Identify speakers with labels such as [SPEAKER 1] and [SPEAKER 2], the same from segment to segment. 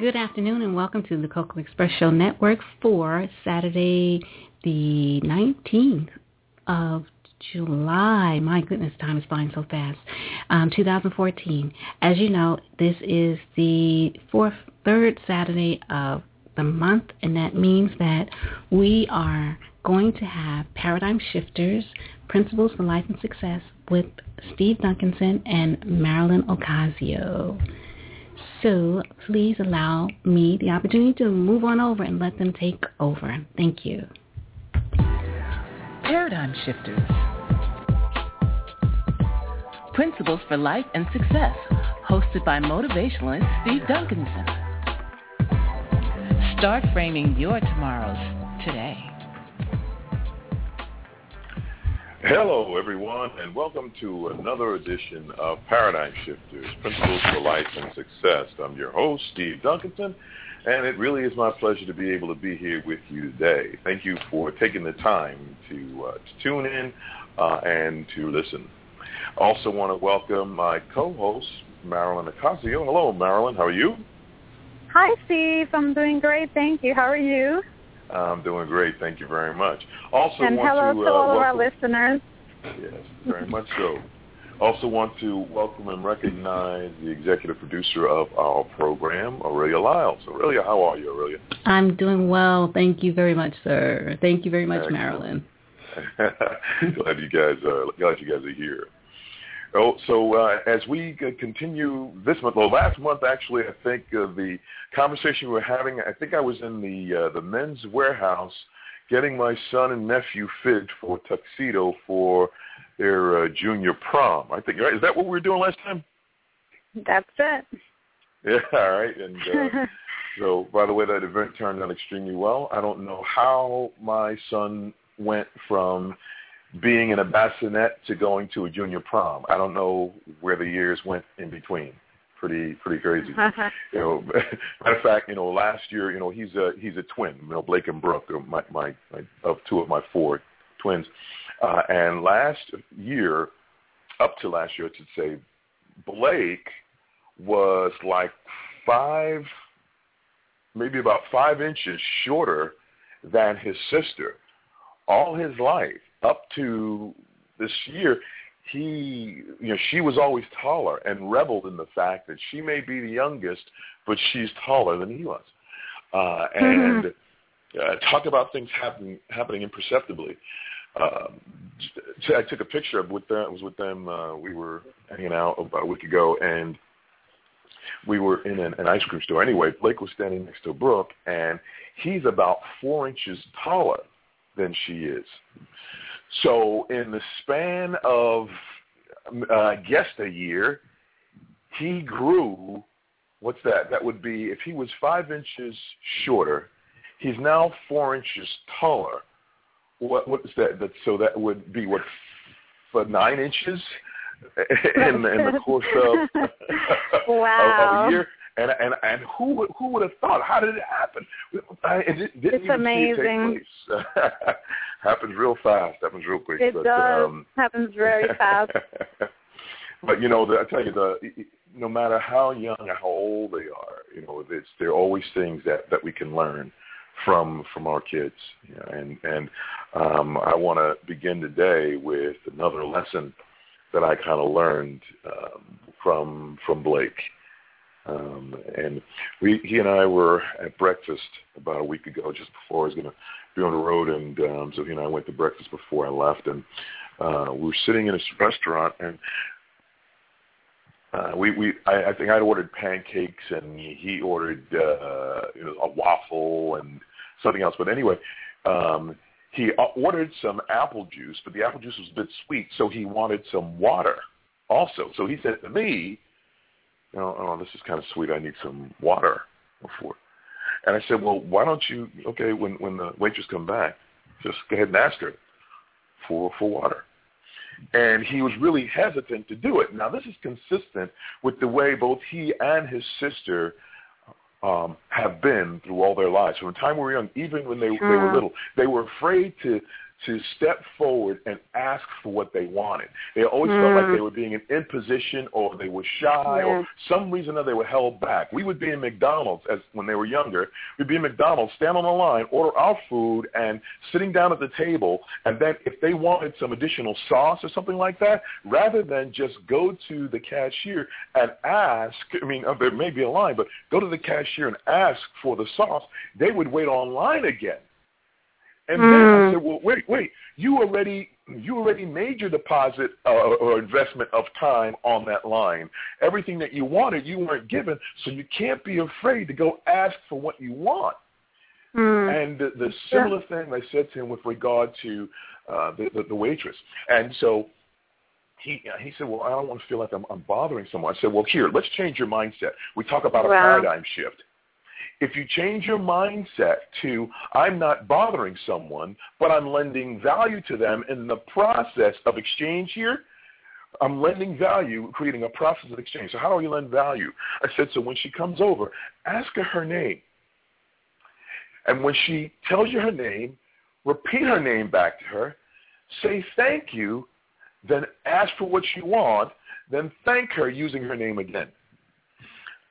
[SPEAKER 1] Good afternoon and welcome to the Cocoa Express Show Network for Saturday the 19th of July. My goodness, time is flying so fast. Um, 2014. As you know, this is the fourth, third Saturday of the month, and that means that we are going to have Paradigm Shifters, Principles for Life and Success with Steve Duncanson and Marilyn Ocasio. So please allow me the opportunity to move on over and let them take over. Thank you.
[SPEAKER 2] Paradigm Shifters. Principles for Life and Success, hosted by motivationalist Steve Duncanson. Start framing your tomorrows today.
[SPEAKER 3] Hello, everyone, and welcome to another edition of Paradigm Shifters, Principles for Life and Success. I'm your host, Steve Duncanson, and it really is my pleasure to be able to be here with you today. Thank you for taking the time to, uh, to tune in uh, and to listen. I also want to welcome my co-host, Marilyn Ocasio. Hello, Marilyn. How are you?
[SPEAKER 4] Hi, Steve. I'm doing great. Thank you. How are you?
[SPEAKER 3] I'm doing great. Thank you very much. Also,
[SPEAKER 4] and hello
[SPEAKER 3] to,
[SPEAKER 4] to
[SPEAKER 3] uh,
[SPEAKER 4] all of our listeners.
[SPEAKER 3] Yes, very much so. Also want to welcome and recognize the executive producer of our program, Aurelia Lyles. Aurelia, how are you, Aurelia?
[SPEAKER 1] I'm doing well. Thank you very much, sir. Thank you very much,
[SPEAKER 3] Excellent.
[SPEAKER 1] Marilyn.
[SPEAKER 3] glad you guys are glad you guys are here. Oh, so uh, as we continue this month, well, last month actually, I think uh, the conversation we were having, I think I was in the uh, the Men's Wearhouse getting my son and nephew fit for tuxedo for their uh, junior prom. I think right? Is that what we were doing last time?
[SPEAKER 4] That's it.
[SPEAKER 3] Yeah, all right. And uh, so, by the way, that event turned out extremely well. I don't know how my son went from being in a bassinet to going to a junior prom. I don't know where the years went in between. Pretty pretty crazy. you know, matter of fact, you know, last year, you know, he's a he's a twin. You know, Blake and Brooke, are my my, my of two of my four twins. Uh, and last year, up to last year, I should say, Blake was like five, maybe about five inches shorter than his sister all his life up to this year he you know she was always taller and reveled in the fact that she may be the youngest but she's taller than he was uh and uh, talk about things happening happening imperceptibly um I took a picture of with them. Was with them. Uh, we were hanging out about a week ago, and we were in an, an ice cream store. Anyway, Blake was standing next to Brooke, and he's about four inches taller than she is. So in the span of, uh, I guess, a year, he grew. What's that? That would be if he was five inches shorter, he's now four inches taller. What what is that? That so that would be what for nine inches in, in the course of,
[SPEAKER 4] Wow.
[SPEAKER 3] of, a year. And and and who would who would have thought? How did it happen? I, it didn't
[SPEAKER 4] It's
[SPEAKER 3] even
[SPEAKER 4] amazing.
[SPEAKER 3] see it take place. happens real fast. Happens real quick.
[SPEAKER 4] It
[SPEAKER 3] but,
[SPEAKER 4] does.
[SPEAKER 3] Um,
[SPEAKER 4] Happens very fast.
[SPEAKER 3] but you know, the, I tell you, the no matter how young or how old they are, you know, it's there are always things that that we can learn from from our kids. and and um, I want to begin today with another lesson that I kind of learned um, from from Blake. Um, and we, he and I were at breakfast about a week ago, just before I was going to be on the road, and um, so he and I went to breakfast before I left, and uh, we were sitting in this restaurant, and uh, we we I, I think I ordered pancakes, and he ordered uh, you know a waffle and something else. But anyway, um, he ordered some apple juice, but the apple juice was a bit sweet, so he wanted some water also. So he said to me, know, oh, this is kind of sweet. I need some water before. And I said, well, why don't you, okay, when, when the waitress come back, just go ahead and ask her for, for water. And he was really hesitant to do it. Now, this is consistent with the way both he and his sister um, have been through all their lives. From the time we were young, even when they, they were little, they were afraid to to step forward and ask for what they wanted. They always mm. felt like they mm. were being in imposition or they were shy yeah. or some reason or they were held back. We would be in McDonald's as when they were younger. We'd be in McDonald's, stand on the line, order our food, and sitting down at the table. And then if they wanted some additional sauce or something like that, rather than just go to the cashier and ask, I mean, uh, there may be a line, but go to the cashier and ask for the sauce, they would wait online again and mm. then I hmm. said, well, wait, wait, you already you already made your deposit uh, or investment of time on that line. Everything that you wanted, you weren't given, so you can't be afraid to go ask for what you want. Mm. And the, the similar yeah. thing I said to him with regard to uh, the, the, the waitress. And so he he said, well, I don't want to feel like I'm, I'm bothering someone. I said, well, here, let's change your mindset. We talk about a paradigm shift. If you change your mindset to, I'm not bothering someone, but I'm lending value to them in the process of exchange here, I'm lending value, creating a process of exchange. So how do you lend value? I said, so when she comes over, ask her her name. And when she tells you her name, repeat her name back to her, say thank you, then ask for what you want, then thank her using her name again.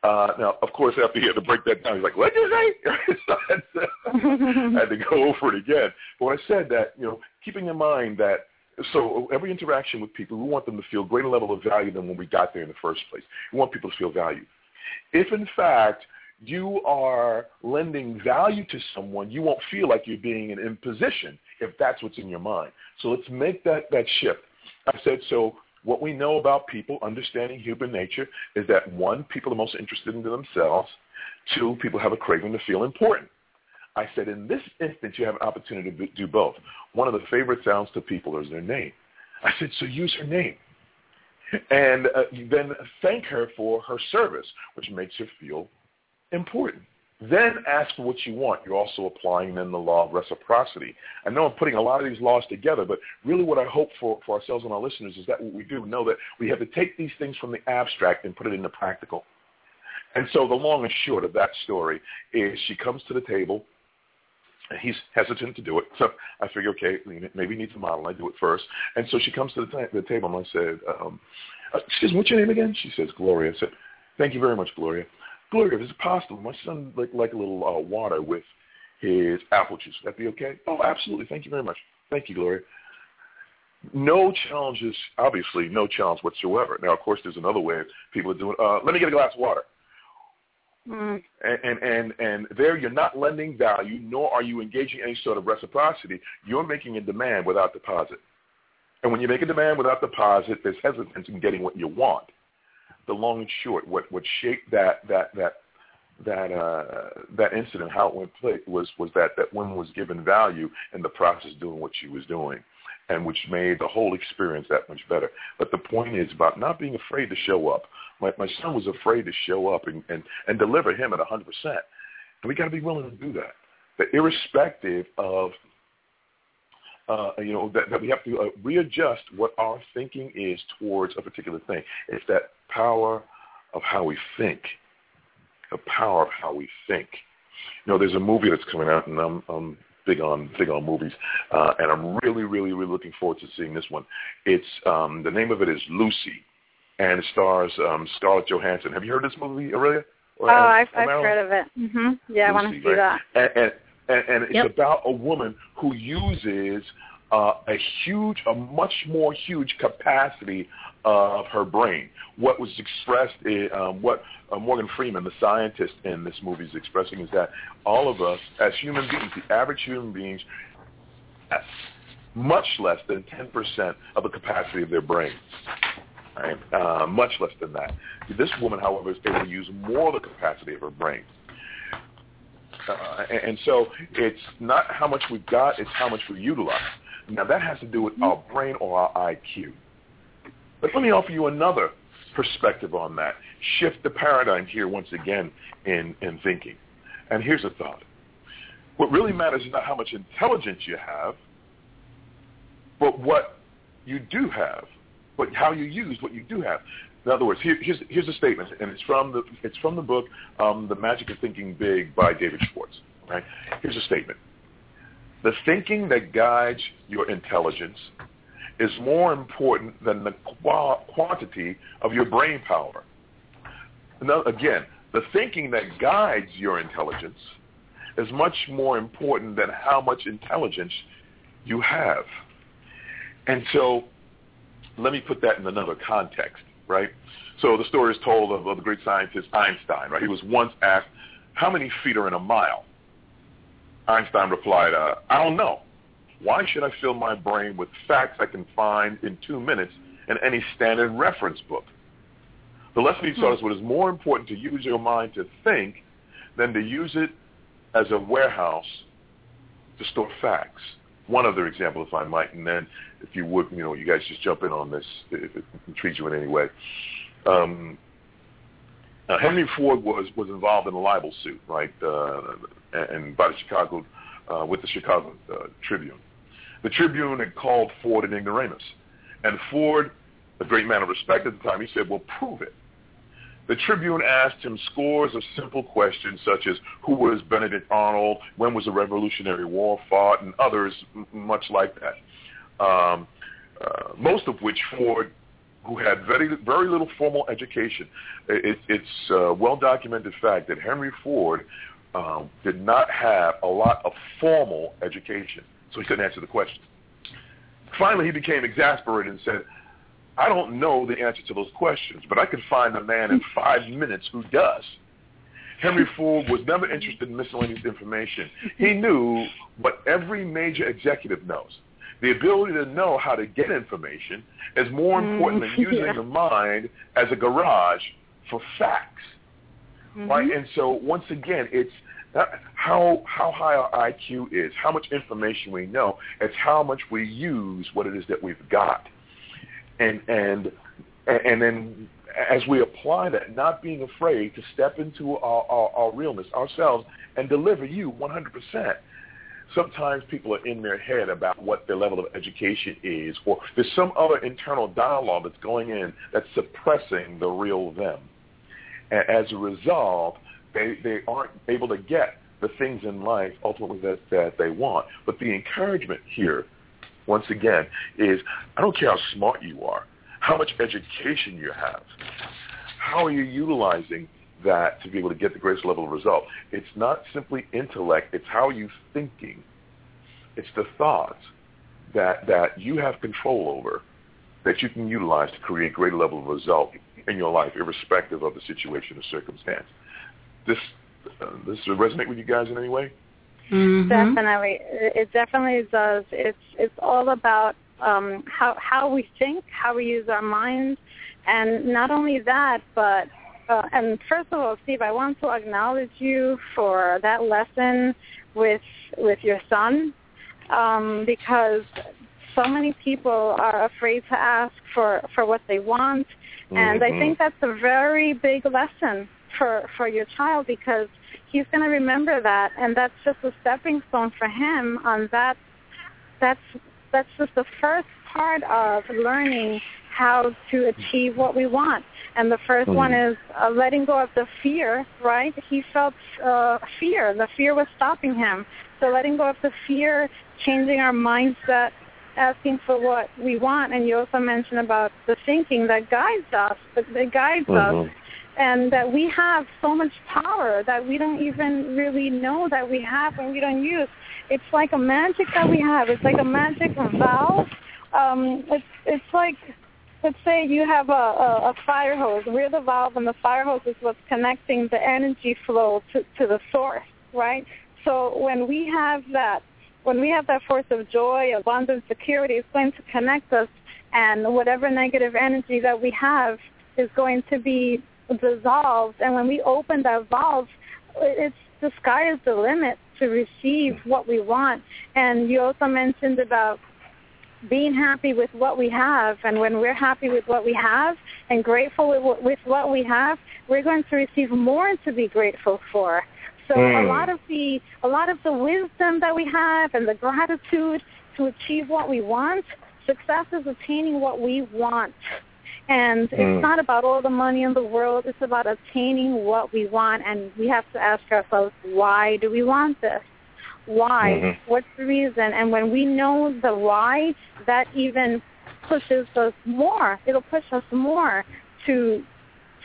[SPEAKER 3] Uh, now, of course, after he had to break that down, he's like, what did you say? so I had, to, I had to go over it again. But when I said that, you know, keeping in mind that so every interaction with people, we want them to feel greater level of value than when we got there in the first place. We want people to feel value. If, in fact, you are lending value to someone, you won't feel like you're being an imposition if that's what's in your mind. So let's make that, that shift. I said, so what we know about people understanding human nature is that one, people are most interested in themselves. Two, people have a craving to feel important. I said, in this instance, you have an opportunity to do both. One of the favorite sounds to people is their name. I said, so use her name. And uh, then thank her for her service, which makes her feel important. Then ask for what you want. You're also applying then the law of reciprocity. I know I'm putting a lot of these laws together, but really what I hope for, for ourselves and our listeners is that what we do know that we have to take these things from the abstract and put it in the practical. And so the long and short of that story is she comes to the table. And he's hesitant to do it. So I figure, okay, maybe he needs a model. I do it first. And so she comes to the, t- the table and I said, um, excuse me, what's your name again? She says, Gloria. I said, thank you very much, Gloria. Gloria, if it's possible, my son like like a little uh, water with his apple juice. Would that be okay? Oh, absolutely. Thank you very much. Thank you, Gloria. No challenges, obviously, no challenge whatsoever. Now, of course, there's another way people are doing. Uh, let me get a glass of water. Mm. And, and and and there, you're not lending value, nor are you engaging any sort of reciprocity. You're making a demand without deposit. And when you make a demand without deposit, there's hesitance in getting what you want the long and short, what what shaped that that that that uh, that incident, how it went play, was was that that woman was given value in the process doing what she was doing, and which made the whole experience that much better. But the point is about not being afraid to show up. My my son was afraid to show up and and, and deliver him at hundred percent, and we got to be willing to do that. But irrespective of uh, you know, that, that we have to uh, readjust what our thinking is towards a particular thing. It's that power of how we think, the power of how we think. You know, there's a movie that's coming out, and I'm, I'm big on big on movies, uh, and I'm really, really, really looking forward to seeing this one. It's um, the name of it is Lucy, and it stars um, Scarlett Johansson. Have you heard this movie, Aurelia?
[SPEAKER 4] oh, I've, I've heard of it. Mm-hmm. Yeah, Lucy, I want to see right? that.
[SPEAKER 3] And, and and, and it's
[SPEAKER 1] Yep.
[SPEAKER 3] about a woman who uses uh, a huge, a much more huge capacity of her brain. What was expressed, in, um, what uh, Morgan Freeman, the scientist in this movie, is expressing is that all of us, as human beings, the average human beings, much less than 10% of the capacity of their brain. Right? Uh, much less than that. This woman, however, is able to use more of the capacity of her brain. Uh, and, and so it's not how much we've got, it's how much we utilize. Now that has to do with our brain or our IQ. But let me offer you another perspective on that. Shift the paradigm here once again in, in thinking. And here's a thought. What really matters is not how much intelligence you have, but what you do have, but how you use what you do have. In other words, here, here's, here's a statement, and it's from the, it's from the book um, The Magic of Thinking Big by David Schwartz. Right? Here's a statement. The thinking that guides your intelligence is more important than the qua- quantity of your brain power. Now, again, the thinking that guides your intelligence is much more important than how much intelligence you have. And so let me put that in another context, right? So the story is told of, of the great scientist Einstein, right? He was once asked, how many feet are in a mile? Einstein replied, uh, I don't know. Why should I fill my brain with facts I can find in two minutes in any standard reference book? The lesson he taught us what is more important to use your mind to think than to use it as a warehouse to store facts. One other example, if I might, and then if you would, you know, you guys just jump in on this if it intrigues you in any way. Um, uh, Henry Ford was was involved in a libel suit, right, uh, and by the Chicago uh, with the Chicago uh, Tribune. The Tribune had called Ford an ignoramus, and Ford, a great man of respect at the time, he said, "Well, prove it." The Tribune asked him scores of simple questions such as who was Benedict Arnold, when was the Revolutionary War fought, and others m- much like that. Um, uh, most of which Ford, who had very very little formal education, it, it's a well documented fact that Henry Ford um, did not have a lot of formal education, so he couldn't answer the question. Finally, he became exasperated and said, I don't know the answer to those questions, but I could find a man in five minutes who does. Henry Ford was never interested in miscellaneous information. He knew what every major executive knows. The ability to know how to get information is more important than using
[SPEAKER 4] yeah.
[SPEAKER 3] the mind as a garage for facts. Mm-hmm. Right? And so once again, it's how how high our IQ is, how much information we know. It's how much we use what it is that we've got and and and then as we apply that, not being afraid to step into our, our, our realness ourselves and deliver you 100%. Sometimes people are in their head about what their level of education is, or there's some other internal dialogue that's going in that's suppressing the real them. And as a result, they, they aren't able to get the things in life ultimately that, that they want. But the encouragement here once again, is I don't care how smart you are, how much education you have, how are you utilizing that to be able to get the greatest level of result. It's not simply intellect, it's how you thinking. It's the thoughts that, that you have control over that you can utilize to create greater level of result in your life, irrespective of the situation or circumstance. This, uh, this resonate with you guys in any way?
[SPEAKER 1] Mm-hmm.
[SPEAKER 4] Definitely, it it definitely does. It's it's all about um, how how we think, how we use our minds, and not only that, but uh, and first of all, Steve, I want to acknowledge you for that lesson with with your son, um, because so many people are afraid to ask for for what they want, and I
[SPEAKER 3] Mhm.
[SPEAKER 4] think that's a very big lesson for for your child because he's going to remember that. And that's just a stepping stone for him on that that's that's just the first part of learning how to achieve what we want. And the 1st one is uh, letting go of the fear right? He felt uh, fear. The fear was stopping him. So letting go of the fear changing our mindset asking for what we want and you also mentioned about the thinking that guides us that that guides us
[SPEAKER 3] Mhm.
[SPEAKER 4] and that we have so much power that we don't even really know that we have and we don't use. It's like a magic that we have. It's like a magic valve. Um, it's it's like let's say you have a, a, a fire hose. We're the valve, and the fire hose is what's connecting the energy flow to, to the source, right? So when we have that, when we have that force of joy, abundance, security, it's going to connect us, and whatever negative energy that we have is going to be dissolved. And when we open that valve, it's the sky is the limit to receive what we want. And you also mentioned about being happy with what we have. And when we're happy with what we have and grateful with, what we have, we're going to receive more to be grateful for. So mm. a lot of the a lot of the wisdom that we have and the gratitude to achieve what we want, success is attaining what we want. And mm. it's not about all the money in the world. It's about attaining what we want. And we have to ask ourselves, why do we want this? Why? Mm-hmm. What's the reason? And when we know the why, that even pushes us more. It'll push us more to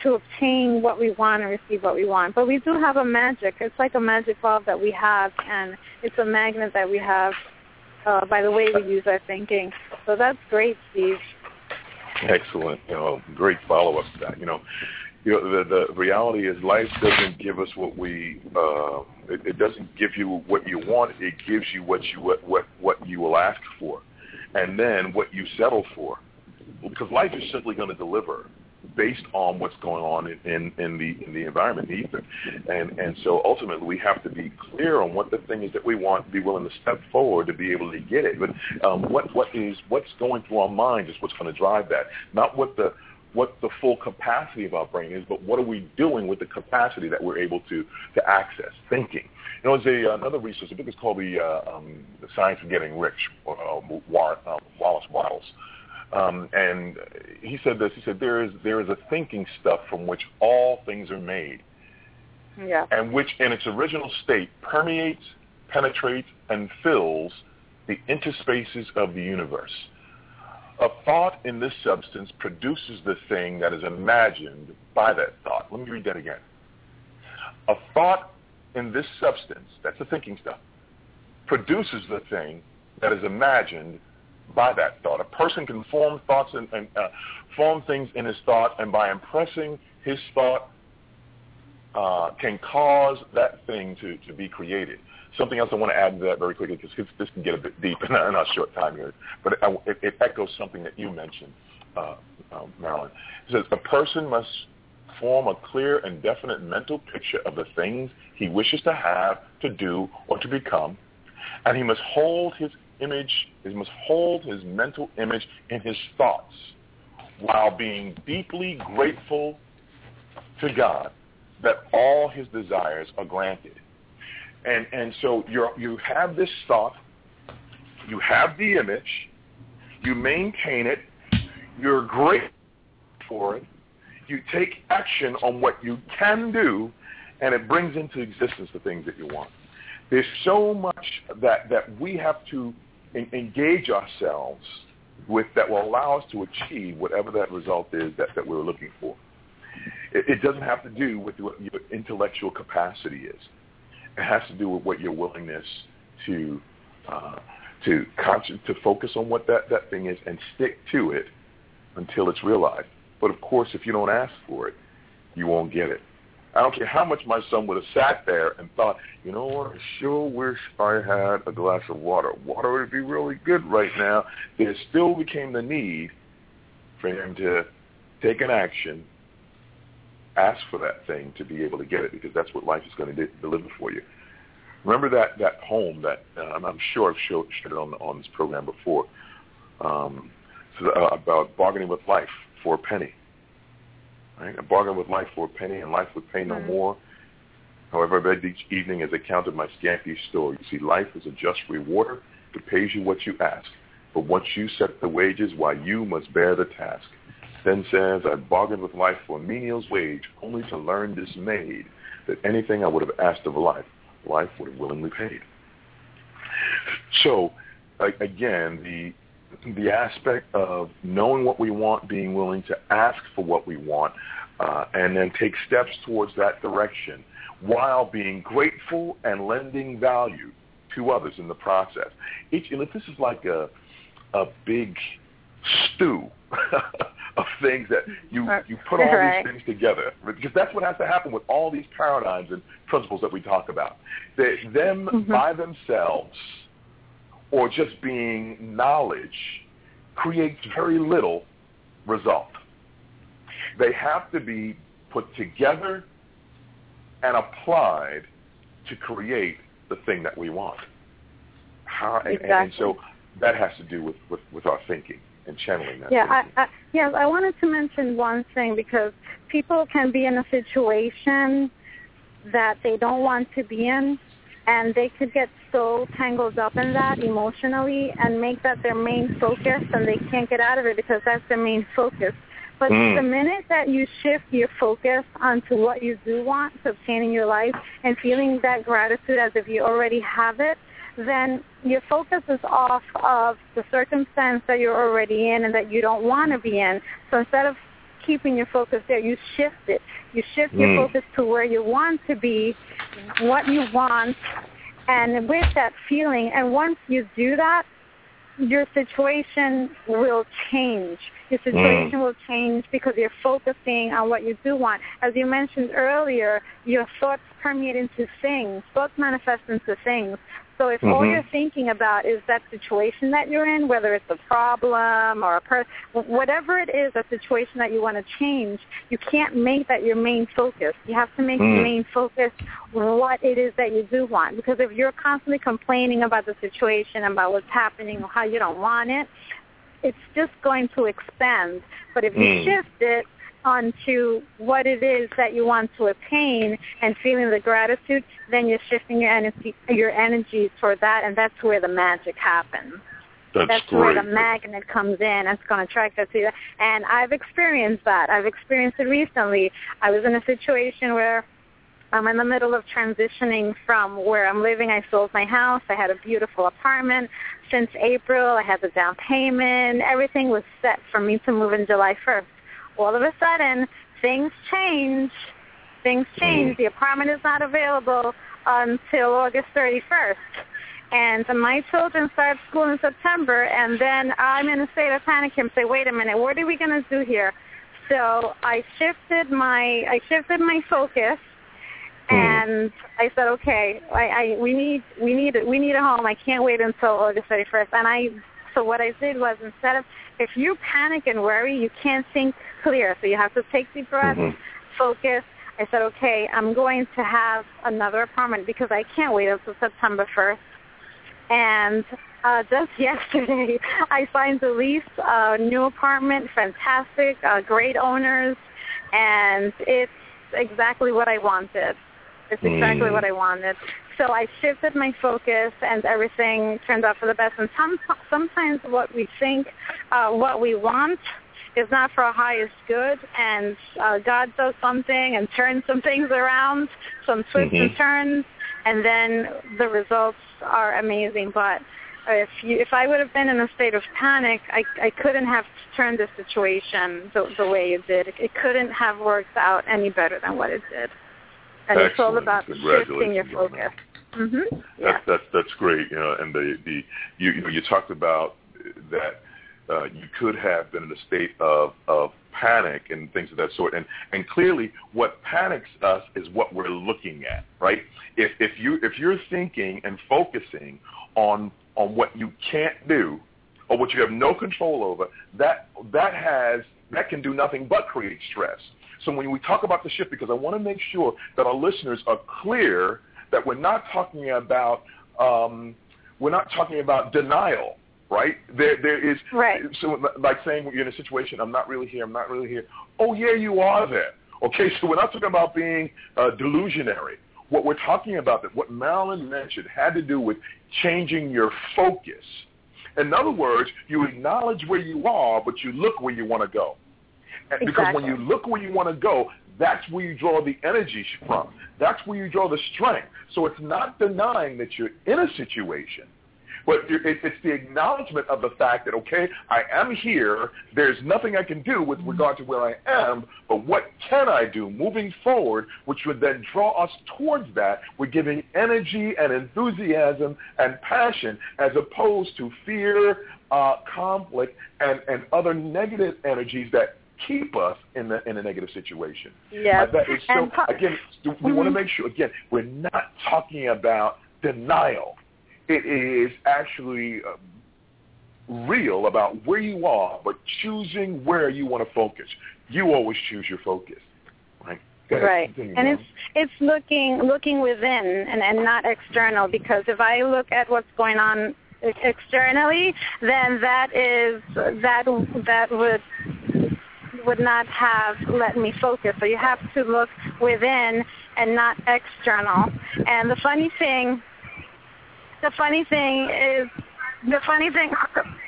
[SPEAKER 4] to obtain what we want and receive what we want. But we do have a magic. It's like a magic valve that we have, and it's a magnet that we have uh, by the way we use our thinking. So that's great, Steve.
[SPEAKER 3] Excellent. You know, great follow-up to that. You know, you know, the the reality is life doesn't give us what we uh, it, it doesn't give you what you want. It gives you what you what what what you will ask for, and then what you settle for, because life is simply going to deliver based on what's going on in, in, in the in the environment, the ether, and and so ultimately we have to be clear on what the thing is that we want, be willing to step forward to be able to get it. But um, what what is what's going through our mind is what's going to drive that, not what the what the full capacity of our brain is, but what are we doing with the capacity that we're able to to access, thinking. You know, there's a, another research, I think it's called the, uh, um, the Science of Getting Rich, uh, uh, Wallace Wattles. Um, and he said this. He said there is there is a thinking stuff from which all things are made,
[SPEAKER 4] yeah.
[SPEAKER 3] and which in its original state permeates, penetrates, and fills the interspaces of the universe. A thought in this substance produces the thing that is imagined by that thought. Let me read that again. A thought in this substance, that's the thinking stuff, produces the thing that is imagined by that thought. A person can form thoughts and, and uh, form things in his thought, and by impressing his thought, uh, can cause that thing to, to be created. Something else I want to add to that very quickly because this can get a bit deep in a, short time here, but it, it, it echoes something that you mentioned, uh, uh, Marilyn. It says a person must form a clear and definite mental picture of the things he wishes to have, to do, or to become, and he must hold his image, he must hold his mental image in his thoughts while being deeply grateful to God that all his desires are granted. And, and so you you have this thought, you have the image, you maintain it, you're grateful for it, you take action on what you can do, and it brings into existence the things that you want. There's so much that, that we have to engage ourselves with that will allow us to achieve whatever that result is that, that we're looking for. It, it doesn't have to do with what your intellectual capacity is. It has to do with what your willingness to uh, to conscious, to focus on what that, that thing is and stick to it until it's realized. But of course, if you don't ask for it, you won't get it. I don't care how much my son would have sat there and thought, you know what, I sure wish I had a glass of water. Water would be really good right now. There still became the need for him to take an action, ask for that thing to be able to get it because that's what life is going to deliver for you. Remember that, that poem that uh, I'm sure I've showed, shared it on, on this program before um, about bargaining with life for a penny Right? A bargain with life for a penny, and life would pay no mm-hmm. more. However, I beg each evening as I counted my scanty store. You see, life is a just rewarder. It pays you what you ask. But once you set the wages, why you must bear the task. Then says, I bargained with life for a menial's wage, only to learn dismayed that anything I would have asked of life, life would have willingly paid. So, again, the the aspect of knowing what we want, being willing to ask for what we want, uh, and then take steps towards that direction while being grateful and lending value to others in the process. Each, and this is like a, a big stew of things that you you put all
[SPEAKER 4] right.
[SPEAKER 3] these things together because that's what has to happen with all these paradigms and principles that we talk about. That them
[SPEAKER 4] Mhm.
[SPEAKER 3] by themselves or just being knowledge creates very little result. They have to be put together and applied to create the thing that we want. How, and, and so that has to do with, with, with our thinking and channeling that
[SPEAKER 4] Yeah. I, I, yes, I wanted to mention one thing because people can be in a situation that they don't want to be in, and they could get so tangled up in that emotionally and make that their main focus, and they can't get out of it because that's their main focus. But
[SPEAKER 3] Mm.
[SPEAKER 4] the minute that you shift your focus onto what you do want to obtain in your life and feeling that gratitude as if you already have it, then your focus is off of the circumstance that you're already in and that you don't want to be in. So instead of keeping your focus there, you shift it. You shift your
[SPEAKER 3] Mm.
[SPEAKER 4] focus to where you want to be, what you want, and with that feeling. And once you do that, your situation will change. Your situation will change because you're focusing on what you do want. As you mentioned earlier, your thoughts permeate into things. Thoughts manifest into things. So if all
[SPEAKER 3] Mhm.
[SPEAKER 4] you're thinking about is that situation that you're in, whether it's a problem or a person, whatever it is, a situation that you want to change, you can't make that your main focus. You have to make
[SPEAKER 3] Mm.
[SPEAKER 4] your main focus what it is that you do want. Because if you're constantly complaining about the situation, about what's happening or how you don't want it, it's just going to expand. But if you
[SPEAKER 3] Mm.
[SPEAKER 4] shift it onto what it is that you want to attain and feeling the gratitude, then you're shifting your energy your energy toward that and that's where the magic happens.
[SPEAKER 3] That's,
[SPEAKER 4] That's where the magnet comes in. It's going to attract us to you. And I've experienced that. I've experienced it recently. I was in a situation where I'm in the middle of transitioning from where I'm living. I sold my house. I had a beautiful apartment. Since April, I had the down payment. Everything was set for me to move in July 1st. All of a sudden, things change. Things hmm. change. The apartment is not available until August 31st and my children start school in September, and then I'm in a state of panic and say, wait a minute, what are we going to do here? So I shifted my I shifted my focus, hmm. and I said, okay, I, I we need we need we need a home. I can't wait until August 31st. And I so what I did was instead of if you panic and worry, you can't think clear. So you have to take deep breaths,
[SPEAKER 3] Mhm.
[SPEAKER 4] focus. I said, okay, I'm going to have another apartment because I can't wait until September 1st. And uh, just yesterday, I signed the lease, uh, new apartment, fantastic, uh, great owners, and it's exactly what I wanted. It's exactly
[SPEAKER 3] Mm.
[SPEAKER 4] what I wanted. So I shifted my focus, and everything turned out for the best. And some, sometimes what we think, uh, what we want, is not for our highest good, and uh, God does something and turns some things around, some twists and
[SPEAKER 3] Mhm.
[SPEAKER 4] turns, and then the results are amazing. But if you, if I would have been in a state of panic, I, I couldn't have turned the situation the, the way it did. It couldn't have worked out any better than what it did. And it's all about shifting your focus. Mhm. Yeah.
[SPEAKER 3] That's that's that's great. You know, and the the you you, know, you talked about that uh, you could have been in a state of of panic and things of that sort. And and clearly, what panics us is what we're looking at, right? If if you if you're thinking and focusing on on what you can't do or what you have no control over, that that has that can do nothing but create stress. So when we talk about the shift, because I want to make sure that our listeners are clear that we're not talking about um, we're not talking about denial, right? There there is
[SPEAKER 4] Right.
[SPEAKER 3] so like saying you're in a situation, I'm not really here, I'm not really here. Oh yeah, you are there. Okay, so we're not talking about being uh, delusionary. What we're talking about, that what Marilyn mentioned, had to do with changing your focus. In other words, you acknowledge where you are, but you look where you want to go. And Because when you look where you want to go, that's where you draw the energy from. That's where you draw the strength. So it's not denying that you're in a situation, but it's the acknowledgement of the fact that okay, I am here. There's nothing I can do with regard to where I am, but what can I do moving forward, which would then draw us towards that. We're giving energy and enthusiasm and passion as opposed to fear, uh, conflict, and and other negative energies that keep us in the in a negative situation.
[SPEAKER 4] Yes.
[SPEAKER 3] Uh, so, again, we mm-hmm. want to make sure again we're not talking about denial. It is actually uh, real about where you are, but choosing where you want to focus. You always choose your focus, right?
[SPEAKER 4] Right, and it's it's looking looking within and, and not external because if I look at what's going on externally, then that is that that would would not have let me focus. So you have to look within and not external. And the funny thing, the funny thing is, the funny thing,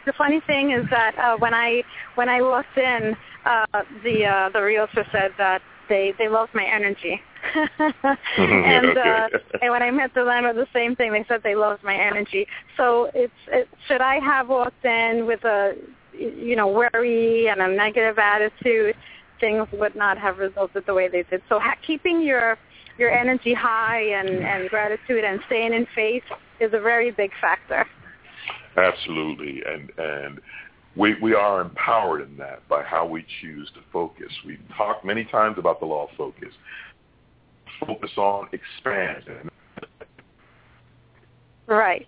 [SPEAKER 4] the funny thing is that uh, when I when I looked in, uh, the uh, the realtor said that they they loved my energy. and uh, and when I met the landlord, the same thing. They said they loved my energy. So it's it, should I have walked in with a you know, worry and a negative attitude, things would not have resulted the way they did. So ha- keeping your your energy high and, and gratitude and staying in faith is a very big factor.
[SPEAKER 3] Absolutely, and and we we are empowered in that by how we choose to focus. We've talked many times about the law of focus. Focus on expand.
[SPEAKER 4] Right.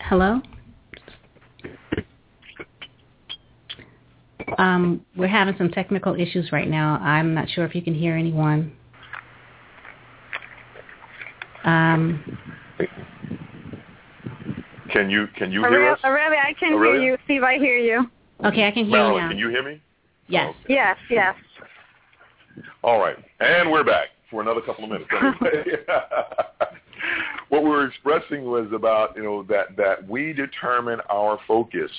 [SPEAKER 1] Hello? Um, we're having some technical issues right now. I'm not sure if you can hear anyone. Um,
[SPEAKER 3] can you can you hear us?
[SPEAKER 4] Aurelia, I can Aurelia? hear you. Steve, I hear you.
[SPEAKER 1] Okay, I can hear
[SPEAKER 3] Marilyn,
[SPEAKER 1] you now.
[SPEAKER 3] Can you hear me?
[SPEAKER 1] Yes.
[SPEAKER 4] Okay. Yes, yes.
[SPEAKER 3] All right, and we're back for another couple of minutes. what we were expressing was about you know that that we determine our focus,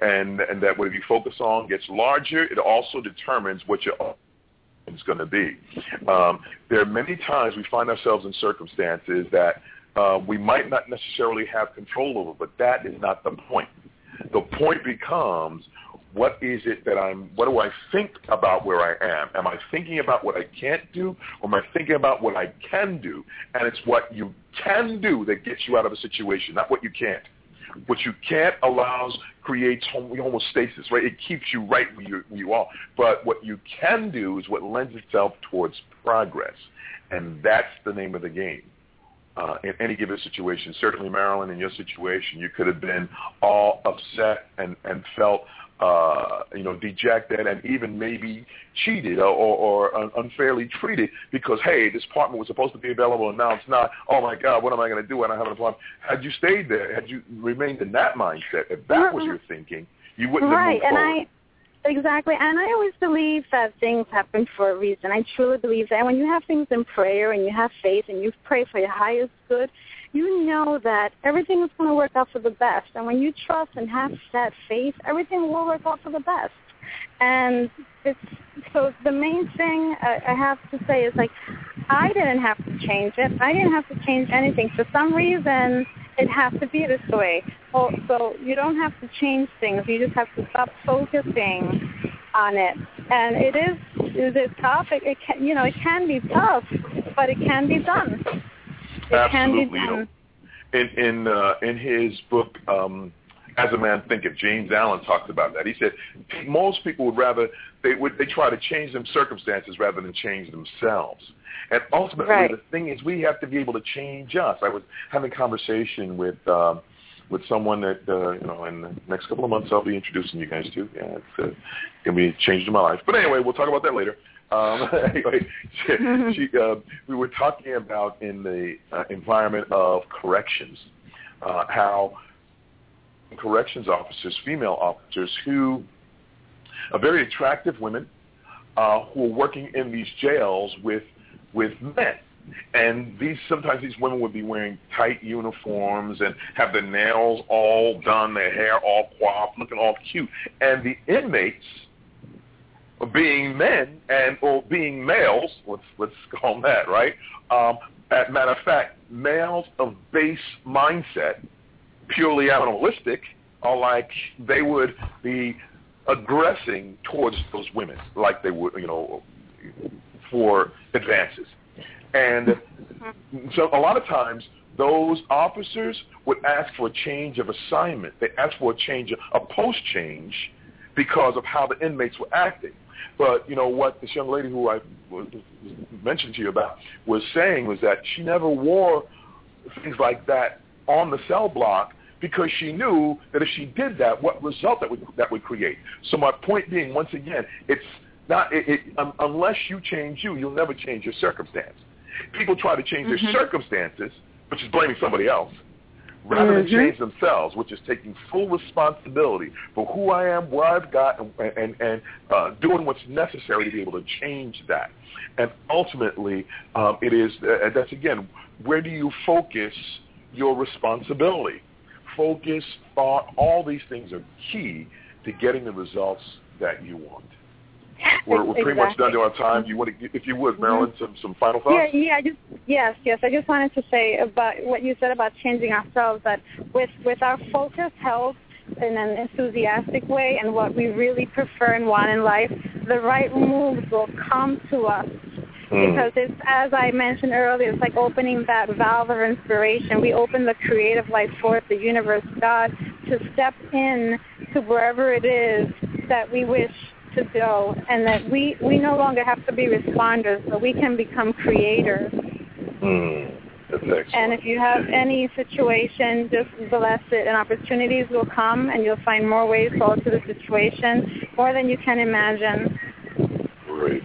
[SPEAKER 3] and and that what you focus on gets larger. It also determines what your is going to be. Um, there are many times we find ourselves in circumstances that uh, we might not necessarily have control over, but that is not the point. The point becomes what is it that I'm, what do I think about where I am? Am I thinking about what I can't do or am I thinking about what I can do? And it's what you can do that gets you out of a situation, not what you can't. What you can't allows creates homeostasis, right? It keeps you right where you, where you are. But what you can do is what lends itself towards progress. And that's the name of the game. Uh, in any given situation. Certainly, Marilyn, in your situation, you could have been all upset and, and felt uh, you know, dejected and even maybe cheated or, or, or unfairly treated because, hey, this apartment was supposed to be available and now it's not. Oh, my God, what am I going to do? I don't have an apartment. Had you stayed there, had you remained in that mindset, if that was your thinking, you wouldn't
[SPEAKER 4] right.
[SPEAKER 3] have moved
[SPEAKER 4] and
[SPEAKER 3] forward.
[SPEAKER 4] I, exactly. And I always believe that things happen for a reason. I truly believe that. When you have things in prayer and you have faith and you pray for your highest good, you know that everything is going to work out for the best. And when you trust and have that faith, everything will work out for the best. And it's so the main thing I, I have to say is like I didn't have to change it. I didn't have to change anything. For some reason, it has to be this way. So you don't have to change things. You just have to stop focusing on it. And it is it is tough. It can you know it can be tough, but it can be done.
[SPEAKER 3] Absolutely. You know, in in uh, in his book, um, As a Man Thinketh, James Allen talks about that. He said most people would rather they would they try to change them circumstances rather than change themselves. And ultimately,
[SPEAKER 4] right.
[SPEAKER 3] the thing is, we have to be able to change us. I was having a conversation with. Uh, with someone that uh, you know in the next couple of months I'll be introducing you guys to. Yeah, it's uh, gonna be a change in my life. But anyway, we'll talk about that later. Um, anyway, she, mm-hmm. she, uh, we were talking about in the uh, environment of corrections, uh, how corrections officers, female officers who are very attractive women uh, who are working in these jails with with men. And these sometimes these women would be wearing tight uniforms and have their nails all done, their hair all coiffed, looking all cute. And the inmates being men and or being males, let's let's call them that, right? Um, As a matter of fact, males of base mindset, purely animalistic, are like they would be aggressing towards those women, like they would, you know, for advances. And so a lot of times those officers would ask for a change of assignment. They asked for a change, a post change, because of how the inmates were acting. But you know what this young lady who I mentioned to you about was saying was that she never wore things like that on the cell block because she knew that if she did that, what result that would that would create. So my point being, once again, it's not it, it, um, unless you change you, you'll never change your circumstance. People try to change mm-hmm. their circumstances, which is blaming somebody else, rather mm-hmm. than change themselves, which is taking full responsibility for who I am, what I've got, and and, and uh, doing what's necessary to be able to change that. And ultimately, um, it is uh, that's again, where do you focus your responsibility? Focus, thought, all these things are key to getting the results that you want. We're, we're pretty exactly. much done to our time. You want to, if you would, Marilyn, some some final thoughts?
[SPEAKER 4] Yeah, yeah. Just yes, yes. I just wanted to say about what you said about changing ourselves. That with with our focus held in an enthusiastic way and what we really prefer and want in life, the right moves will come to us. Mm. Because it's, as I mentioned earlier, it's like opening that valve of inspiration. We open the creative life force, the universe, God, to step in to wherever it is that we wish to go and that we, we no longer have to be responders, but we can become creators.
[SPEAKER 3] Mm,
[SPEAKER 4] and if you have any situation, just bless it, and opportunities will come, and you'll find more ways to alter the situation, more than you can imagine.
[SPEAKER 3] Great.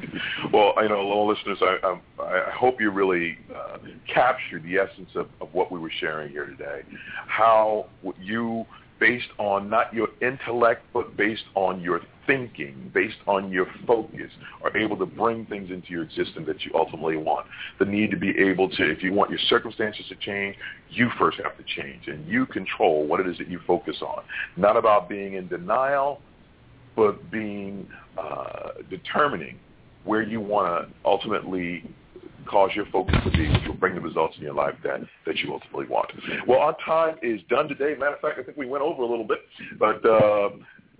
[SPEAKER 3] Well, I know, all listeners, I, I, I hope you really uh, captured the essence of, of what we were sharing here today. How you, based on not your intellect, but based on your thinking, based on your focus, are able to bring things into your existence that you ultimately want. The need to be able to, if you want your circumstances to change, you first have to change, and you control what it is that you focus on. Not about being in denial, but being uh, determining where you want to ultimately cause your focus to be, which will bring the results in your life that, that you ultimately want. Well, our time is done today. Matter of fact, I think we went over a little bit, but uh,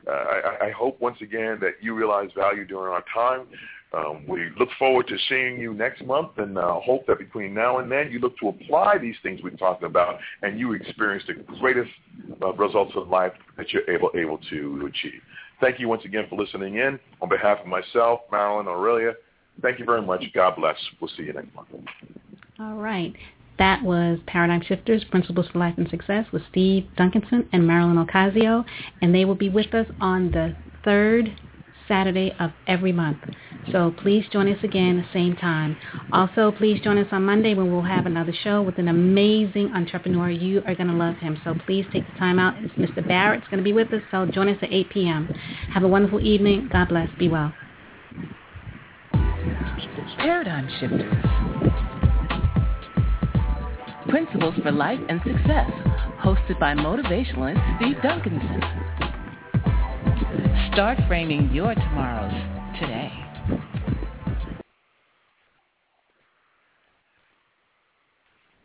[SPEAKER 3] I, I hope once again that you realize value during our time. Um, we look forward to seeing you next month and uh, hope that between now and then you look to apply these things we've talked about and you experience the greatest uh, results of life that you're able, able to achieve. Thank you once again for listening in. On behalf of myself, Marilyn, Aurelia, thank you very much. God bless. We'll see you next month.
[SPEAKER 1] All right. That was Paradigm Shifters, Principles for Life and Success with Steve Duncanson and Marilyn Ocasio, and they will be with us on the third Saturday of every month. So please join us again the same time. Also, please join us on Monday when we'll have another show with an amazing entrepreneur. You are going to love him. So please take the time out. It's Mr. Barrett's going to be with us. So join us at 8 p.m. Have a wonderful evening. God bless. Be well.
[SPEAKER 2] Paradigm Shifters. Principles for Life and Success, hosted by motivationalist Steve Duncanson. Start framing your tomorrows.